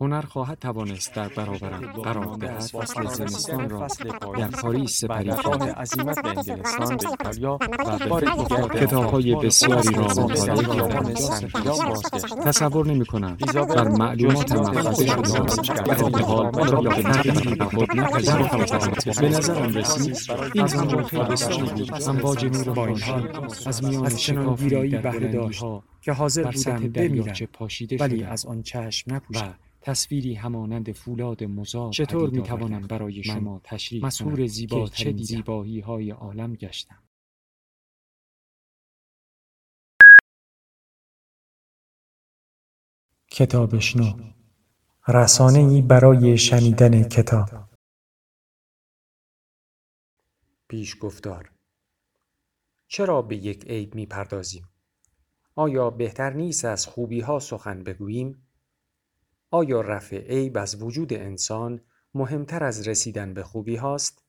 هنر خواهد توانست در برابرم قرار دهد. فصل زمستان را در پاریس سپری کنم عزیمت به انگلستان به ایتالیا و به بار کتاب‌های آپارتمان بسیاری را مطالعه کردم. تصور نمی کنم بر مفاده خود شده در حال آن را به تغییری به خود نپذیرفتم به نظرم رسید این از همراه آنجا بسیاری بود. امواج نور با این خورشید حال از میان ویرایی در بلندی‌ها که حاضر بودم بمیرم. ولی از آن چشم نپوشم تصویری همانند فولاد مزار چطور می‌توانم آوردم برای شما تشریح زیباترین که چه؟ زیبایی های عالم گشتم کتابشنو رسانه ای برای شنیدن کتاب پیش گفتار چرا به یک عیب می پردازیم؟ آیا بهتر نیست از خوبی ها سخن بگوییم؟ آیا رفع عیب از وجود انسان مهمتر از رسیدن به خوبی هاست؟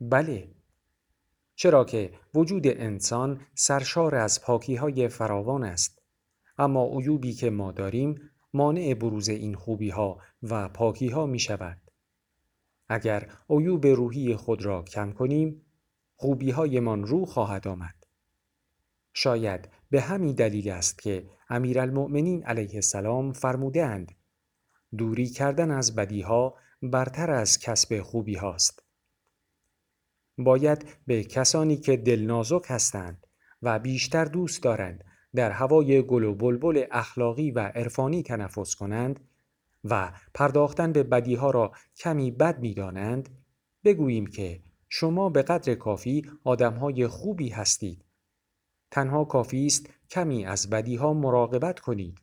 بله. چرا که وجود انسان سرشار از پاکی های فراوان است. اما عیوبی که ما داریم مانع بروز این خوبی ها و پاکی ها می شود. اگر عیوب روحی خود را کم کنیم خوبی هایمان رو خواهد آمد. شاید به همین دلیل است که امیرالمؤمنین علیه السلام فرمودند دوری کردن از بدی ها برتر از کسب خوبی هاست. باید به کسانی که دل نازک هستند و بیشتر دوست دارند در هوای گل و بلبل اخلاقی و عرفانی تنفس کنند و پرداختن به بدی ها را کمی بد می دانند بگوییم که شما به قدر کافی آدم های خوبی هستید. تنها کافی است کمی از بدی ها مراقبت کنید.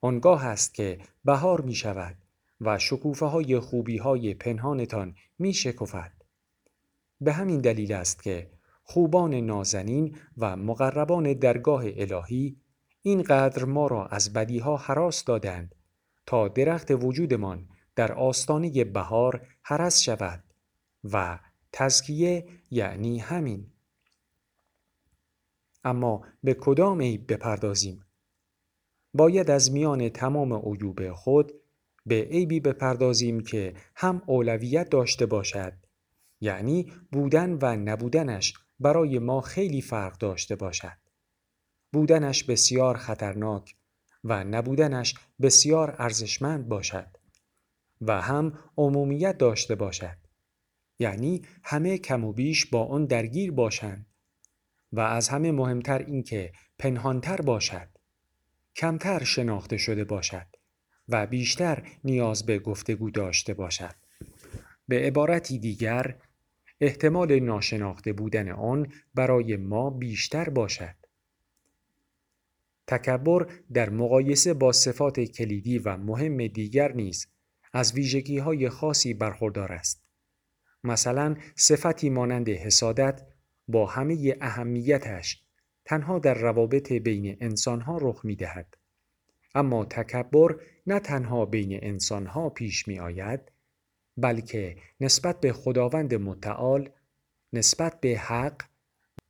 آنگاه است که بهار می شود و شکوفه های خوبی های پنهانتان می شکفد. به همین دلیل است که خوبان نازنین و مقربان درگاه الهی اینقدر ما را از بدیها حراس دادند تا درخت وجودمان در آستانه بهار حرس شود و تزکیه یعنی همین اما به کدام عیب بپردازیم باید از میان تمام عیوب خود به عیبی بپردازیم که هم اولویت داشته باشد یعنی بودن و نبودنش برای ما خیلی فرق داشته باشد. بودنش بسیار خطرناک و نبودنش بسیار ارزشمند باشد و هم عمومیت داشته باشد یعنی همه کم و بیش با آن درگیر باشند و از همه مهمتر اینکه پنهانتر باشد. کمتر شناخته شده باشد و بیشتر نیاز به گفتگو داشته باشد. به عبارتی دیگر احتمال ناشناخته بودن آن برای ما بیشتر باشد. تکبر در مقایسه با صفات کلیدی و مهم دیگر نیز از ویژگی های خاصی برخوردار است. مثلا صفتی مانند حسادت با همه اهمیتش تنها در روابط بین انسانها رخ می دهد. اما تکبر نه تنها بین انسانها پیش می آید بلکه نسبت به خداوند متعال نسبت به حق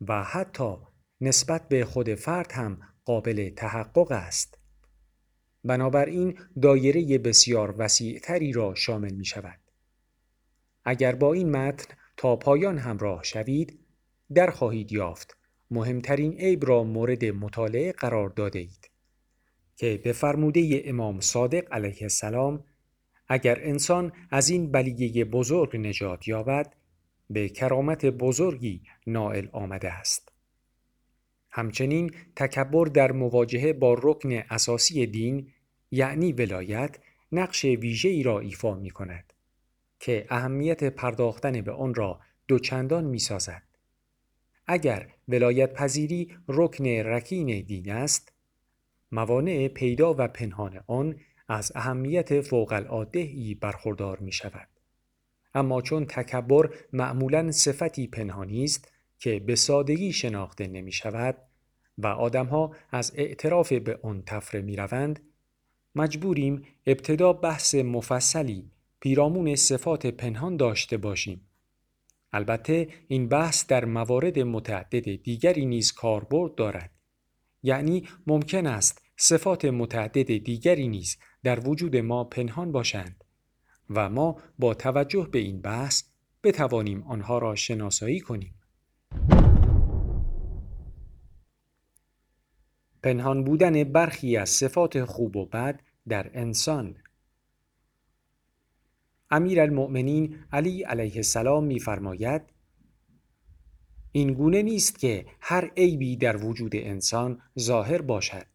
و حتی نسبت به خود فرد هم قابل تحقق است. بنابراین دایره بسیار وسیعتری را شامل می شود. اگر با این متن تا پایان همراه شوید در خواهید یافت مهمترین عیب را مورد مطالعه قرار داده اید که به فرموده امام صادق علیه السلام اگر انسان از این بلیه بزرگ نجات یابد به کرامت بزرگی نائل آمده است همچنین تکبر در مواجهه با رکن اساسی دین یعنی ولایت نقش ویژه‌ای را ایفا می کند که اهمیت پرداختن به آن را دوچندان می سازد. اگر ولایت پذیری رکن رکین دین است موانع پیدا و پنهان آن از اهمیت فوق العاده ای برخوردار می شود. اما چون تکبر معمولا صفتی پنهانی است که به سادگی شناخته نمی شود و آدمها از اعتراف به آن تفره می روند، مجبوریم ابتدا بحث مفصلی پیرامون صفات پنهان داشته باشیم. البته این بحث در موارد متعدد دیگری نیز کاربرد دارد. یعنی ممکن است صفات متعدد دیگری نیز در وجود ما پنهان باشند و ما با توجه به این بحث بتوانیم آنها را شناسایی کنیم. پنهان بودن برخی از صفات خوب و بد در انسان امیر المؤمنین علی علیه السلام میفرماید این گونه نیست که هر عیبی در وجود انسان ظاهر باشد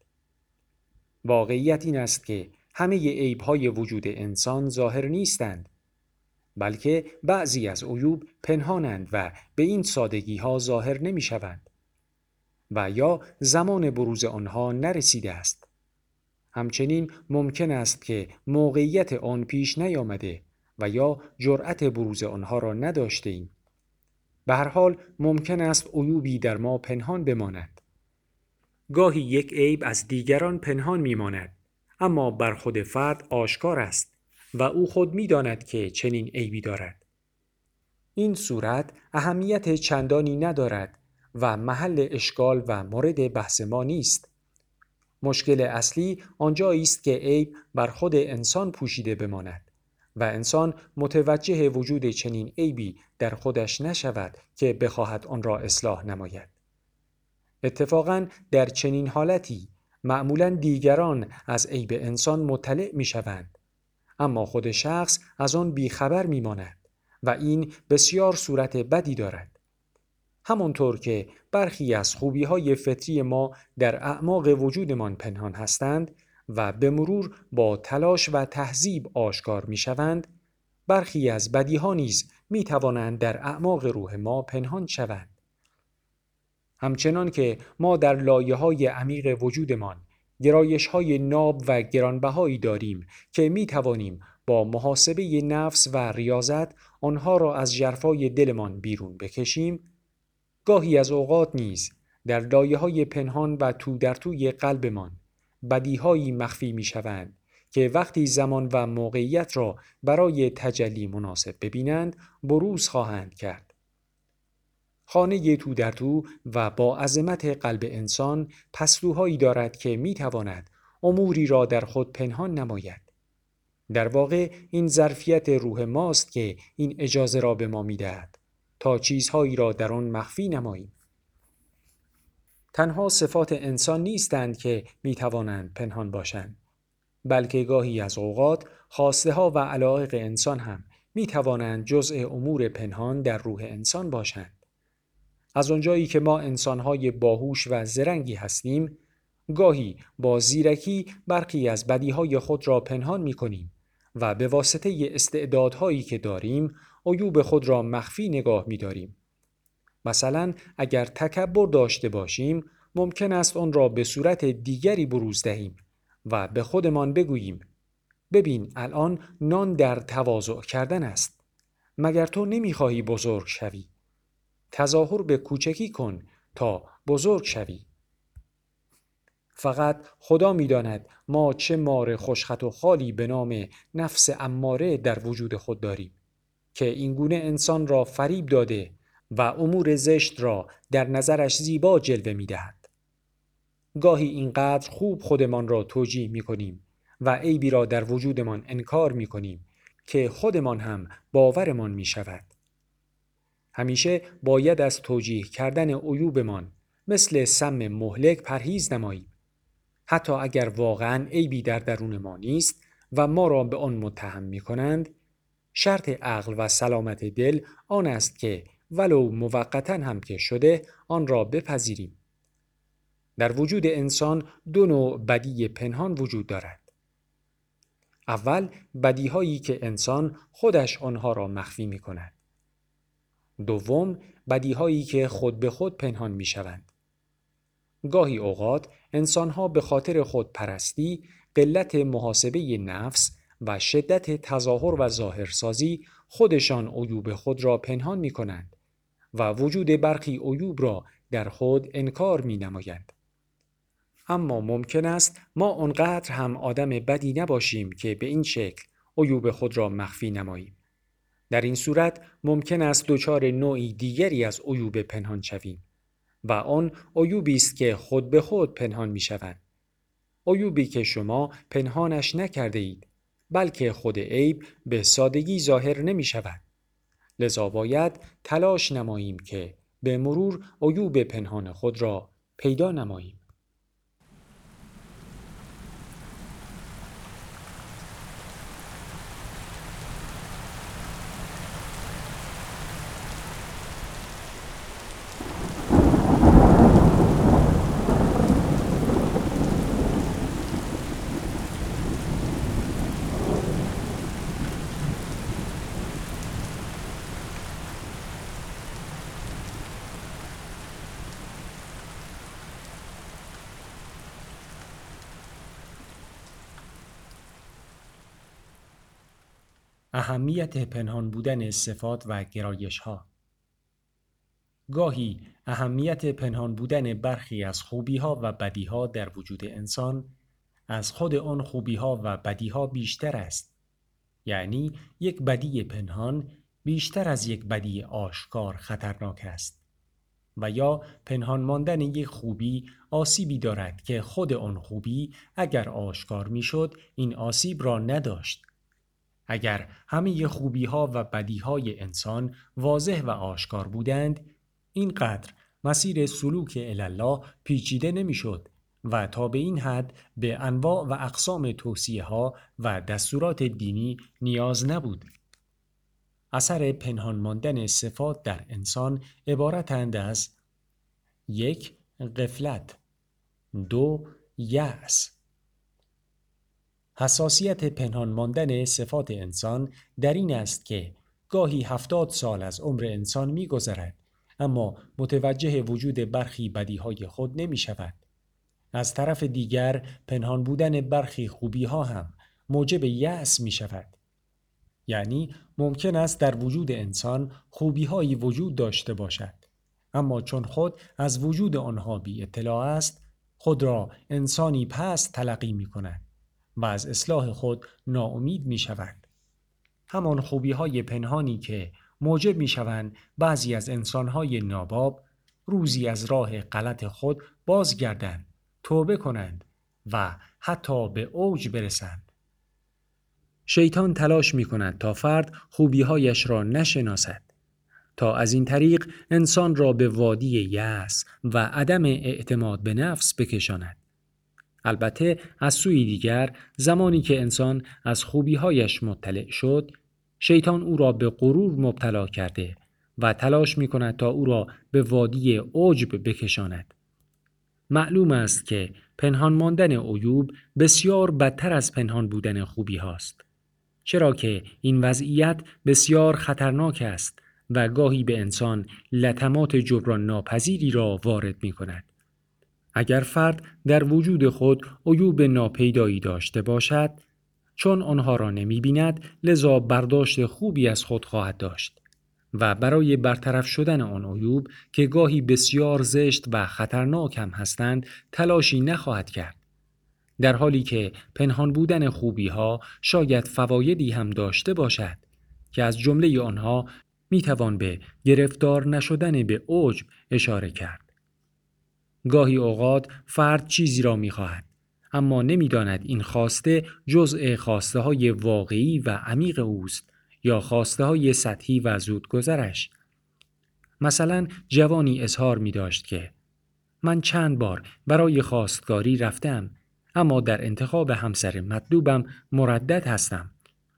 واقعیت این است که همه عیبهای وجود انسان ظاهر نیستند بلکه بعضی از عیوب پنهانند و به این سادگی ها ظاهر نمی شوند و یا زمان بروز آنها نرسیده است. همچنین ممکن است که موقعیت آن پیش نیامده و یا جرأت بروز آنها را نداشته ایم. به هر حال ممکن است عیوبی در ما پنهان بماند. گاهی یک عیب از دیگران پنهان میماند اما بر خود فرد آشکار است و او خود می‌داند که چنین عیبی دارد. این صورت اهمیت چندانی ندارد و محل اشکال و مورد بحث ما نیست. مشکل اصلی آنجایی است که عیب بر خود انسان پوشیده بماند و انسان متوجه وجود چنین عیبی در خودش نشود که بخواهد آن را اصلاح نماید. اتفاقا در چنین حالتی معمولا دیگران از عیب انسان مطلع می شوند اما خود شخص از آن بیخبر می ماند و این بسیار صورت بدی دارد. همانطور که برخی از خوبی های فطری ما در اعماق وجودمان پنهان هستند و به مرور با تلاش و تهذیب آشکار می شوند، برخی از بدی ها نیز می توانند در اعماق روح ما پنهان شوند. همچنان که ما در لایه های عمیق وجودمان گرایش های ناب و گرانبهایی داریم که می توانیم با محاسبه نفس و ریاضت آنها را از جرفای دلمان بیرون بکشیم گاهی از اوقات نیز در لایه های پنهان و تو در توی قلبمان بدیهایی مخفی می شوند که وقتی زمان و موقعیت را برای تجلی مناسب ببینند بروز خواهند کرد. خانه تو در تو و با عظمت قلب انسان پستوهایی دارد که می تواند اموری را در خود پنهان نماید. در واقع این ظرفیت روح ماست که این اجازه را به ما می دهد. تا چیزهایی را در آن مخفی نماییم تنها صفات انسان نیستند که می توانند پنهان باشند بلکه گاهی از اوقات خواسته ها و علایق انسان هم می توانند جزء امور پنهان در روح انسان باشند از آنجایی که ما انسانهای باهوش و زرنگی هستیم گاهی با زیرکی برخی از بدیهای خود را پنهان می کنیم و به واسطه استعدادهایی که داریم عیوب خود را مخفی نگاه می داریم. مثلا اگر تکبر داشته باشیم ممکن است آن را به صورت دیگری بروز دهیم و به خودمان بگوییم ببین الان نان در تواضع کردن است مگر تو نمی‌خواهی بزرگ شوی؟ تظاهر به کوچکی کن تا بزرگ شوی. فقط خدا می‌داند ما چه مار خوشخط و خالی به نام نفس اماره در وجود خود داریم که اینگونه انسان را فریب داده و امور زشت را در نظرش زیبا جلوه می دهد. گاهی اینقدر خوب خودمان را توجیه می کنیم و عیبی را در وجودمان انکار می کنیم که خودمان هم باورمان می شود. همیشه باید از توجیه کردن عیوبمان مثل سم مهلک پرهیز نماییم. حتی اگر واقعا عیبی در درون ما نیست و ما را به آن متهم می کنند شرط عقل و سلامت دل آن است که ولو موقتا هم که شده آن را بپذیریم. در وجود انسان دو نوع بدی پنهان وجود دارد. اول بدیهایی که انسان خودش آنها را مخفی می کند. دوم بدیهایی که خود به خود پنهان می شوند. گاهی اوقات انسانها به خاطر خود پرستی، قلت محاسبه نفس و شدت تظاهر و ظاهرسازی خودشان عیوب خود را پنهان می کنند و وجود برخی عیوب را در خود انکار می نمایند. اما ممکن است ما آنقدر هم آدم بدی نباشیم که به این شکل عیوب خود را مخفی نماییم. در این صورت ممکن است دچار نوعی دیگری از عیوب پنهان شویم و آن عیوبی است که خود به خود پنهان می شوند. عیوبی که شما پنهانش نکرده اید بلکه خود عیب به سادگی ظاهر نمی شود. لذا باید تلاش نماییم که به مرور عیوب پنهان خود را پیدا نماییم. اهمیت پنهان بودن صفات و گرایش ها گاهی اهمیت پنهان بودن برخی از خوبی ها و بدی ها در وجود انسان از خود آن خوبی ها و بدی ها بیشتر است. یعنی یک بدی پنهان بیشتر از یک بدی آشکار خطرناک است و یا پنهان ماندن یک خوبی آسیبی دارد که خود آن خوبی اگر آشکار می‌شد این آسیب را نداشت. اگر همه خوبی ها و بدی های انسان واضح و آشکار بودند اینقدر مسیر سلوک الله پیچیده نمی‌شد و تا به این حد به انواع و اقسام توصیه ها و دستورات دینی نیاز نبود. اثر پنهان ماندن صفات در انسان عبارتند از یک قفلت دو یأس حساسیت پنهان ماندن صفات انسان در این است که گاهی هفتاد سال از عمر انسان می گذرد اما متوجه وجود برخی بدیهای خود نمی شود. از طرف دیگر پنهان بودن برخی خوبی ها هم موجب یأس می شود. یعنی ممکن است در وجود انسان خوبی هایی وجود داشته باشد اما چون خود از وجود آنها بی اطلاع است خود را انسانی پست تلقی می کند و از اصلاح خود ناامید می شود. همان خوبی های پنهانی که موجب می شوند بعضی از انسانهای ناباب روزی از راه غلط خود بازگردند، توبه کنند و حتی به اوج برسند. شیطان تلاش می کند تا فرد خوبیهایش را نشناسد تا از این طریق انسان را به وادی یأس و عدم اعتماد به نفس بکشاند. البته از سوی دیگر زمانی که انسان از خوبیهایش مطلع شد شیطان او را به غرور مبتلا کرده و تلاش می کند تا او را به وادی عجب بکشاند. معلوم است که پنهان ماندن عیوب بسیار بدتر از پنهان بودن خوبی هاست. چرا که این وضعیت بسیار خطرناک است و گاهی به انسان لطمات جبران ناپذیری را وارد می کند. اگر فرد در وجود خود عیوب ناپیدایی داشته باشد چون آنها را نمی بیند لذا برداشت خوبی از خود خواهد داشت و برای برطرف شدن آن عیوب که گاهی بسیار زشت و خطرناک هم هستند تلاشی نخواهد کرد. در حالی که پنهان بودن خوبی ها شاید فوایدی هم داشته باشد که از جمله آنها می توان به گرفتار نشدن به عجب اشاره کرد. گاهی اوقات فرد چیزی را می خواهد اما نمی‌داند این خواسته جزء خواسته های واقعی و عمیق اوست یا خواسته های سطحی و زودگذرش. مثلا جوانی اظهار می داشت که من چند بار برای خواستگاری رفتم اما در انتخاب همسر مطلوبم مردد هستم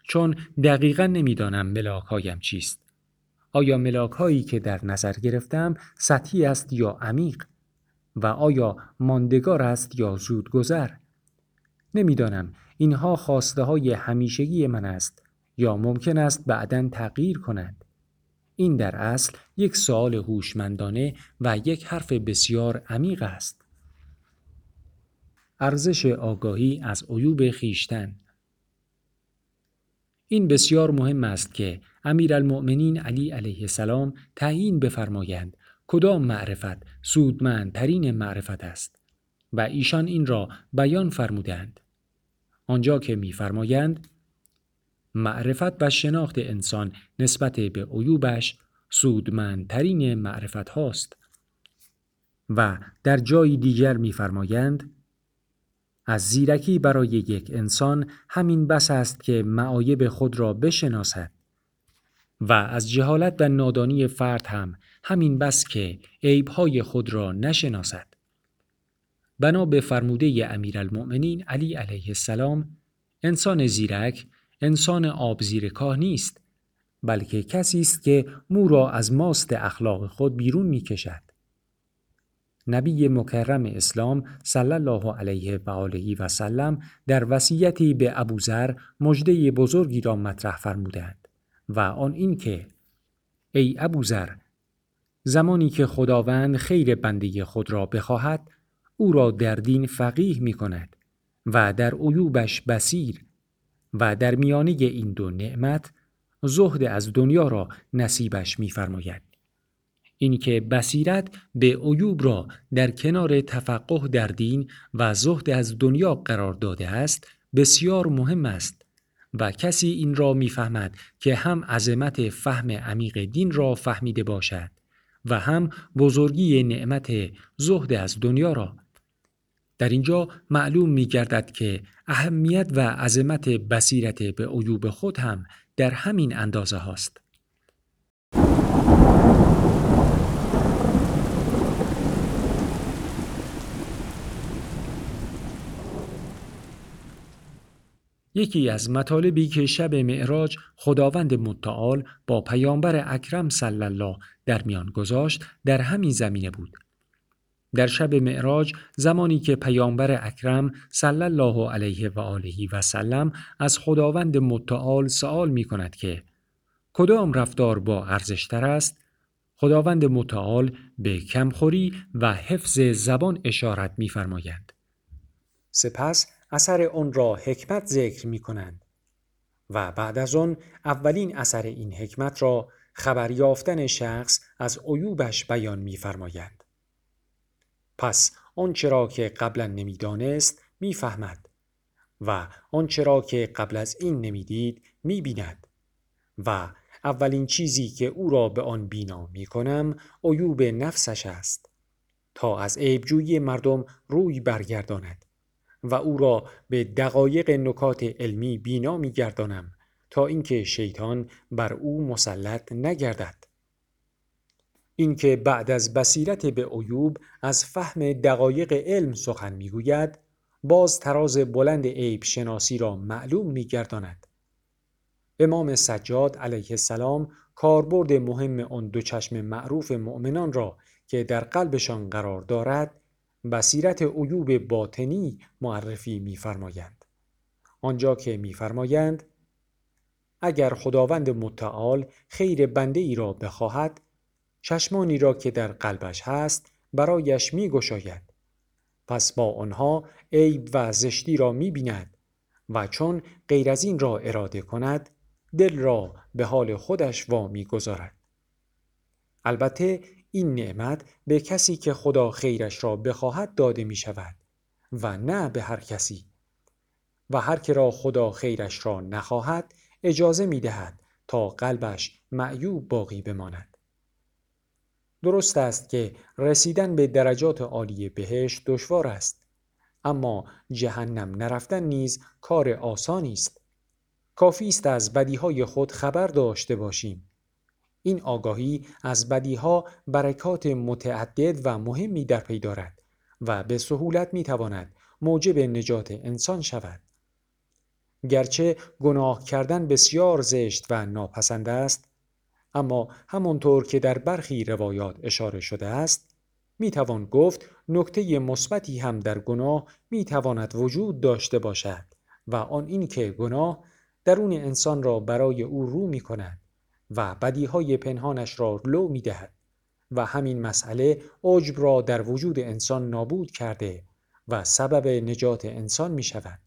چون دقیقا نمی‌دانم ملاک هایم چیست. آیا ملاک هایی که در نظر گرفتم سطحی است یا عمیق؟ و آیا ماندگار است یا زودگذر؟ نمی‌دانم. اینها خواسته های همیشگی من است یا ممکن است بعدا تغییر کند. این در اصل یک سوال هوشمندانه و یک حرف بسیار عمیق است. ارزش آگاهی از عیوب خیشتن. این بسیار مهم است که امیرالمؤمنین علی علیه السلام تعیین بفرمایند کدام معرفت سودمندترین معرفت است؟ و ایشان این را بیان فرمودند. آنجا که میفرمایند معرفت و شناخت انسان نسبت به عیوبش سودمندترین معرفت هاست. و در جای دیگر میفرمایند از زیرکی برای یک انسان همین بس است که معایب خود را بشناسد. و از جهالت و نادانی فرد هم همین بس که عیبهای خود را نشناسد بنا به فرموده امیرالمؤمنین علی علیه السلام انسان زیرک انسان آب زیر کاه نیست بلکه کسی است که مو را از ماست اخلاق خود بیرون می کشد. نبی مکرم اسلام صلی الله علیه و آله و سلم در وصیتی به ابوذر مژده بزرگی را مطرح فرمودند و آن این که ای ابوذر زمانی که خداوند خیر بنده خود را بخواهد او را در دین فقیه می کند و در عیوبش بسیر و در میانه این دو نعمت زهد از دنیا را نصیبش می‌فرماید. اینکه بصیرت به عیوب را در کنار تفقه در دین و زهد از دنیا قرار داده است بسیار مهم است و کسی این را می‌فهمد که هم عظمت فهم عمیق دین را فهمیده باشد و هم بزرگی نعمت زهد از دنیا را در اینجا معلوم می گردد که اهمیت و عظمت بصیرت به عیوب خود هم در همین اندازه هاست. یکی از مطالبی که شب معراج خداوند متعال با پیامبر اکرم صلی الله در میان گذاشت در همین زمینه بود در شب معراج زمانی که پیامبر اکرم صلی الله علیه و آله و سلم از خداوند متعال سوال می کند که کدام رفتار با ارزشتر است خداوند متعال به کمخوری و حفظ زبان اشارت می‌فرمایند. سپس اثر آن را حکمت ذکر می کنند و بعد از آن اولین اثر این حکمت را خبر یافتن شخص از عیوبش بیان می‌فرمایند. پس آنچه را که قبلا نمی‌دانست می‌فهمد و آنچه را که قبل از این نمی‌دید می‌بیند و اولین چیزی که او را به آن بینا می کنم عیوب نفسش است تا از عیبجویی مردم روی برگرداند و او را به دقایق نکات علمی بینا می گردانم تا اینکه شیطان بر او مسلط نگردد. اینکه بعد از بصیرت به عیوب از فهم دقایق علم سخن می‌گوید باز تراز بلند عیب شناسی را معلوم میگرداند. امام سجاد علیه السلام کاربرد مهم آن دو چشم معروف مؤمنان را که در قلبشان قرار دارد بصیرت عیوب باطنی معرفی میفرمایند آنجا که میفرمایند اگر خداوند متعال خیر بنده ای را بخواهد چشمانی را که در قلبش هست برایش می گشاید. پس با آنها عیب و زشتی را می بیند و چون غیر از این را اراده کند دل را به حال خودش وامی گذارد. البته این نعمت به کسی که خدا خیرش را بخواهد داده می شود و نه به هر کسی. و هر که را خدا خیرش را نخواهد اجازه می دهد تا قلبش معیوب باقی بماند. درست است که رسیدن به درجات عالی بهشت دشوار است اما جهنم نرفتن نیز کار آسانی است. کافی است از بدیهای خود خبر داشته باشیم. این آگاهی از بدیها برکات متعدد و مهمی در پی دارد و به سهولت می تواند موجب نجات انسان شود. گرچه گناه کردن بسیار زشت و ناپسند است اما همانطور که در برخی روایات اشاره شده است می توان گفت نکته مثبتی هم در گناه می تواند وجود داشته باشد و آن این که گناه درون انسان را برای او رو می کند و بدیهای پنهانش را لو می دهد و همین مسئله عجب را در وجود انسان نابود کرده و سبب نجات انسان می شود.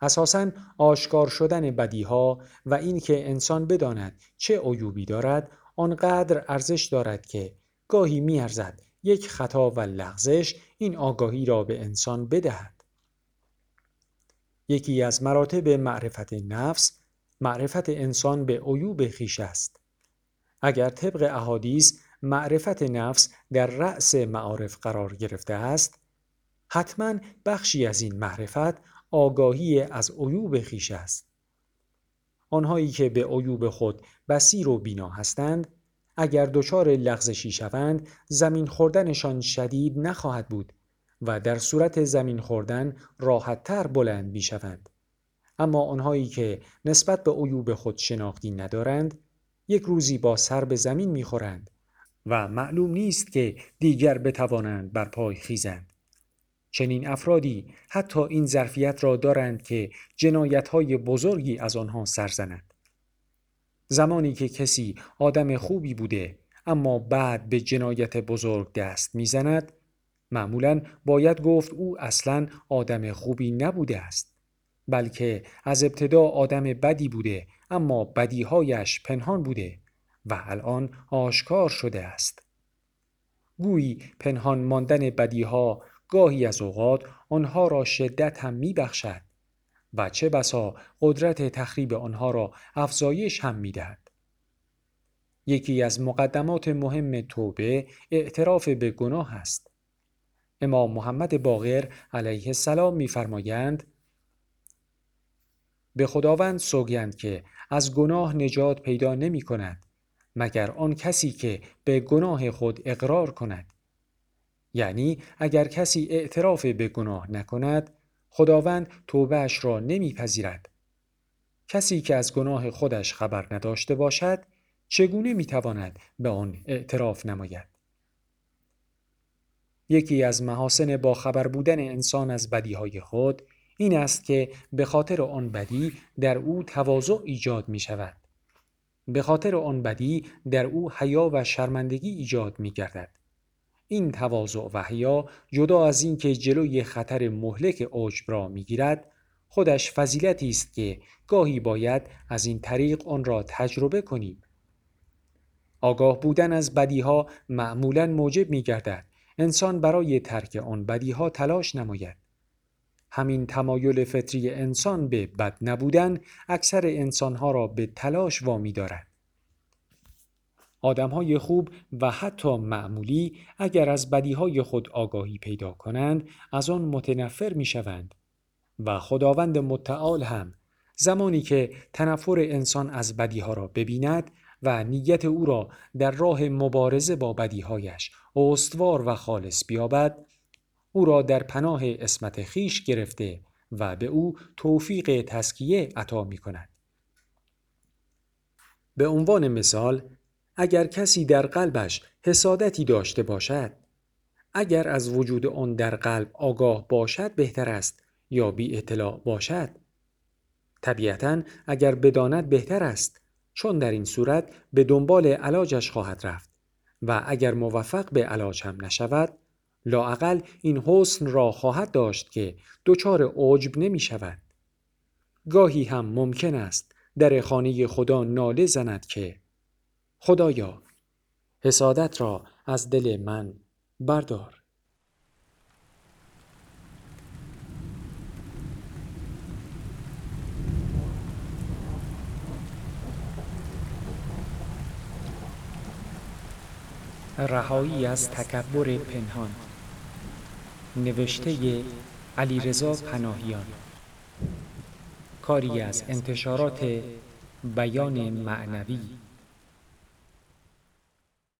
اساساً آشکار شدن بدیها و اینکه انسان بداند چه عیوبی دارد آنقدر ارزش دارد که گاهی میارزد یک خطا و لغزش این آگاهی را به انسان بدهد یکی از مراتب معرفت نفس معرفت انسان به عیوب خیش است اگر طبق احادیث معرفت نفس در رأس معارف قرار گرفته است حتما بخشی از این معرفت آگاهی از عیوب خیش است آنهایی که به عیوب خود بسیر و بینا هستند اگر دچار لغزشی شوند زمین خوردنشان شدید نخواهد بود و در صورت زمین خوردن راحتتر بلند می شوند. اما آنهایی که نسبت به عیوب خود شناختی ندارند یک روزی با سر به زمین می‌خورند و معلوم نیست که دیگر بتوانند بر پای خیزند. چنین افرادی حتی این ظرفیت را دارند که جنایت های بزرگی از آنها سرزنند. زمانی که کسی آدم خوبی بوده اما بعد به جنایت بزرگ دست می‌زند معمولا باید گفت او اصلا آدم خوبی نبوده است بلکه از ابتدا آدم بدی بوده اما بدیهایش پنهان بوده و الان آشکار شده است گویی پنهان ماندن بدیها گاهی از اوقات آنها را شدت هم می بخشد و چه بسا قدرت تخریب آنها را افزایش هم می دهد. یکی از مقدمات مهم توبه اعتراف به گناه است. امام محمد باقر علیه السلام میفرمایند به خداوند سوگند که از گناه نجات پیدا نمی کند مگر آن کسی که به گناه خود اقرار کند. یعنی اگر کسی اعتراف به گناه نکند خداوند توبهش را نمیپذیرد کسی که از گناه خودش خبر نداشته باشد چگونه می‌تواند به آن اعتراف نماید؟ یکی از محاسن با خبر بودن انسان از بدیهای خود این است که به خاطر آن بدی در او تواضع ایجاد می شود. به خاطر آن بدی در او حیا و شرمندگی ایجاد می گردد. این تواضع و حیا جدا از اینکه جلوی خطر مهلک عجب را می‌گیرد خودش فضیلتی است که گاهی باید از این طریق آن را تجربه کنیم آگاه بودن از بدیها معمولا موجب می گردد انسان برای ترک آن بدیها تلاش نماید همین تمایل فطری انسان به بد نبودن اکثر انسانها را به تلاش وامی دارد. های خوب و حتی معمولی اگر از بدیهای خود آگاهی پیدا کنند از آن متنفر می شوند و خداوند متعال هم. زمانی که تنفر انسان از بدیها را ببیند و نیت او را در راه مبارزه با بدیهایش استوار و خالص بیابد او را در پناه اسمت خیش گرفته و به او توفیق تسکیه عطا می کند. به عنوان مثال اگر کسی در قلبش حسادتی داشته باشد اگر از وجود آن در قلب آگاه باشد بهتر است یا بی اطلاع باشد طبیعتا اگر بداند بهتر است چون در این صورت به دنبال علاجش خواهد رفت و اگر موفق به علاج هم نشود لاعقل این حسن را خواهد داشت که دچار عجب نمی شود. گاهی هم ممکن است در خانه خدا ناله زند که خدایا حسادت را از دل من بردار. رهایی از تکبر پنهان. نوشته علیرضا پناهیان. کاری از انتشارات بیان معنوی.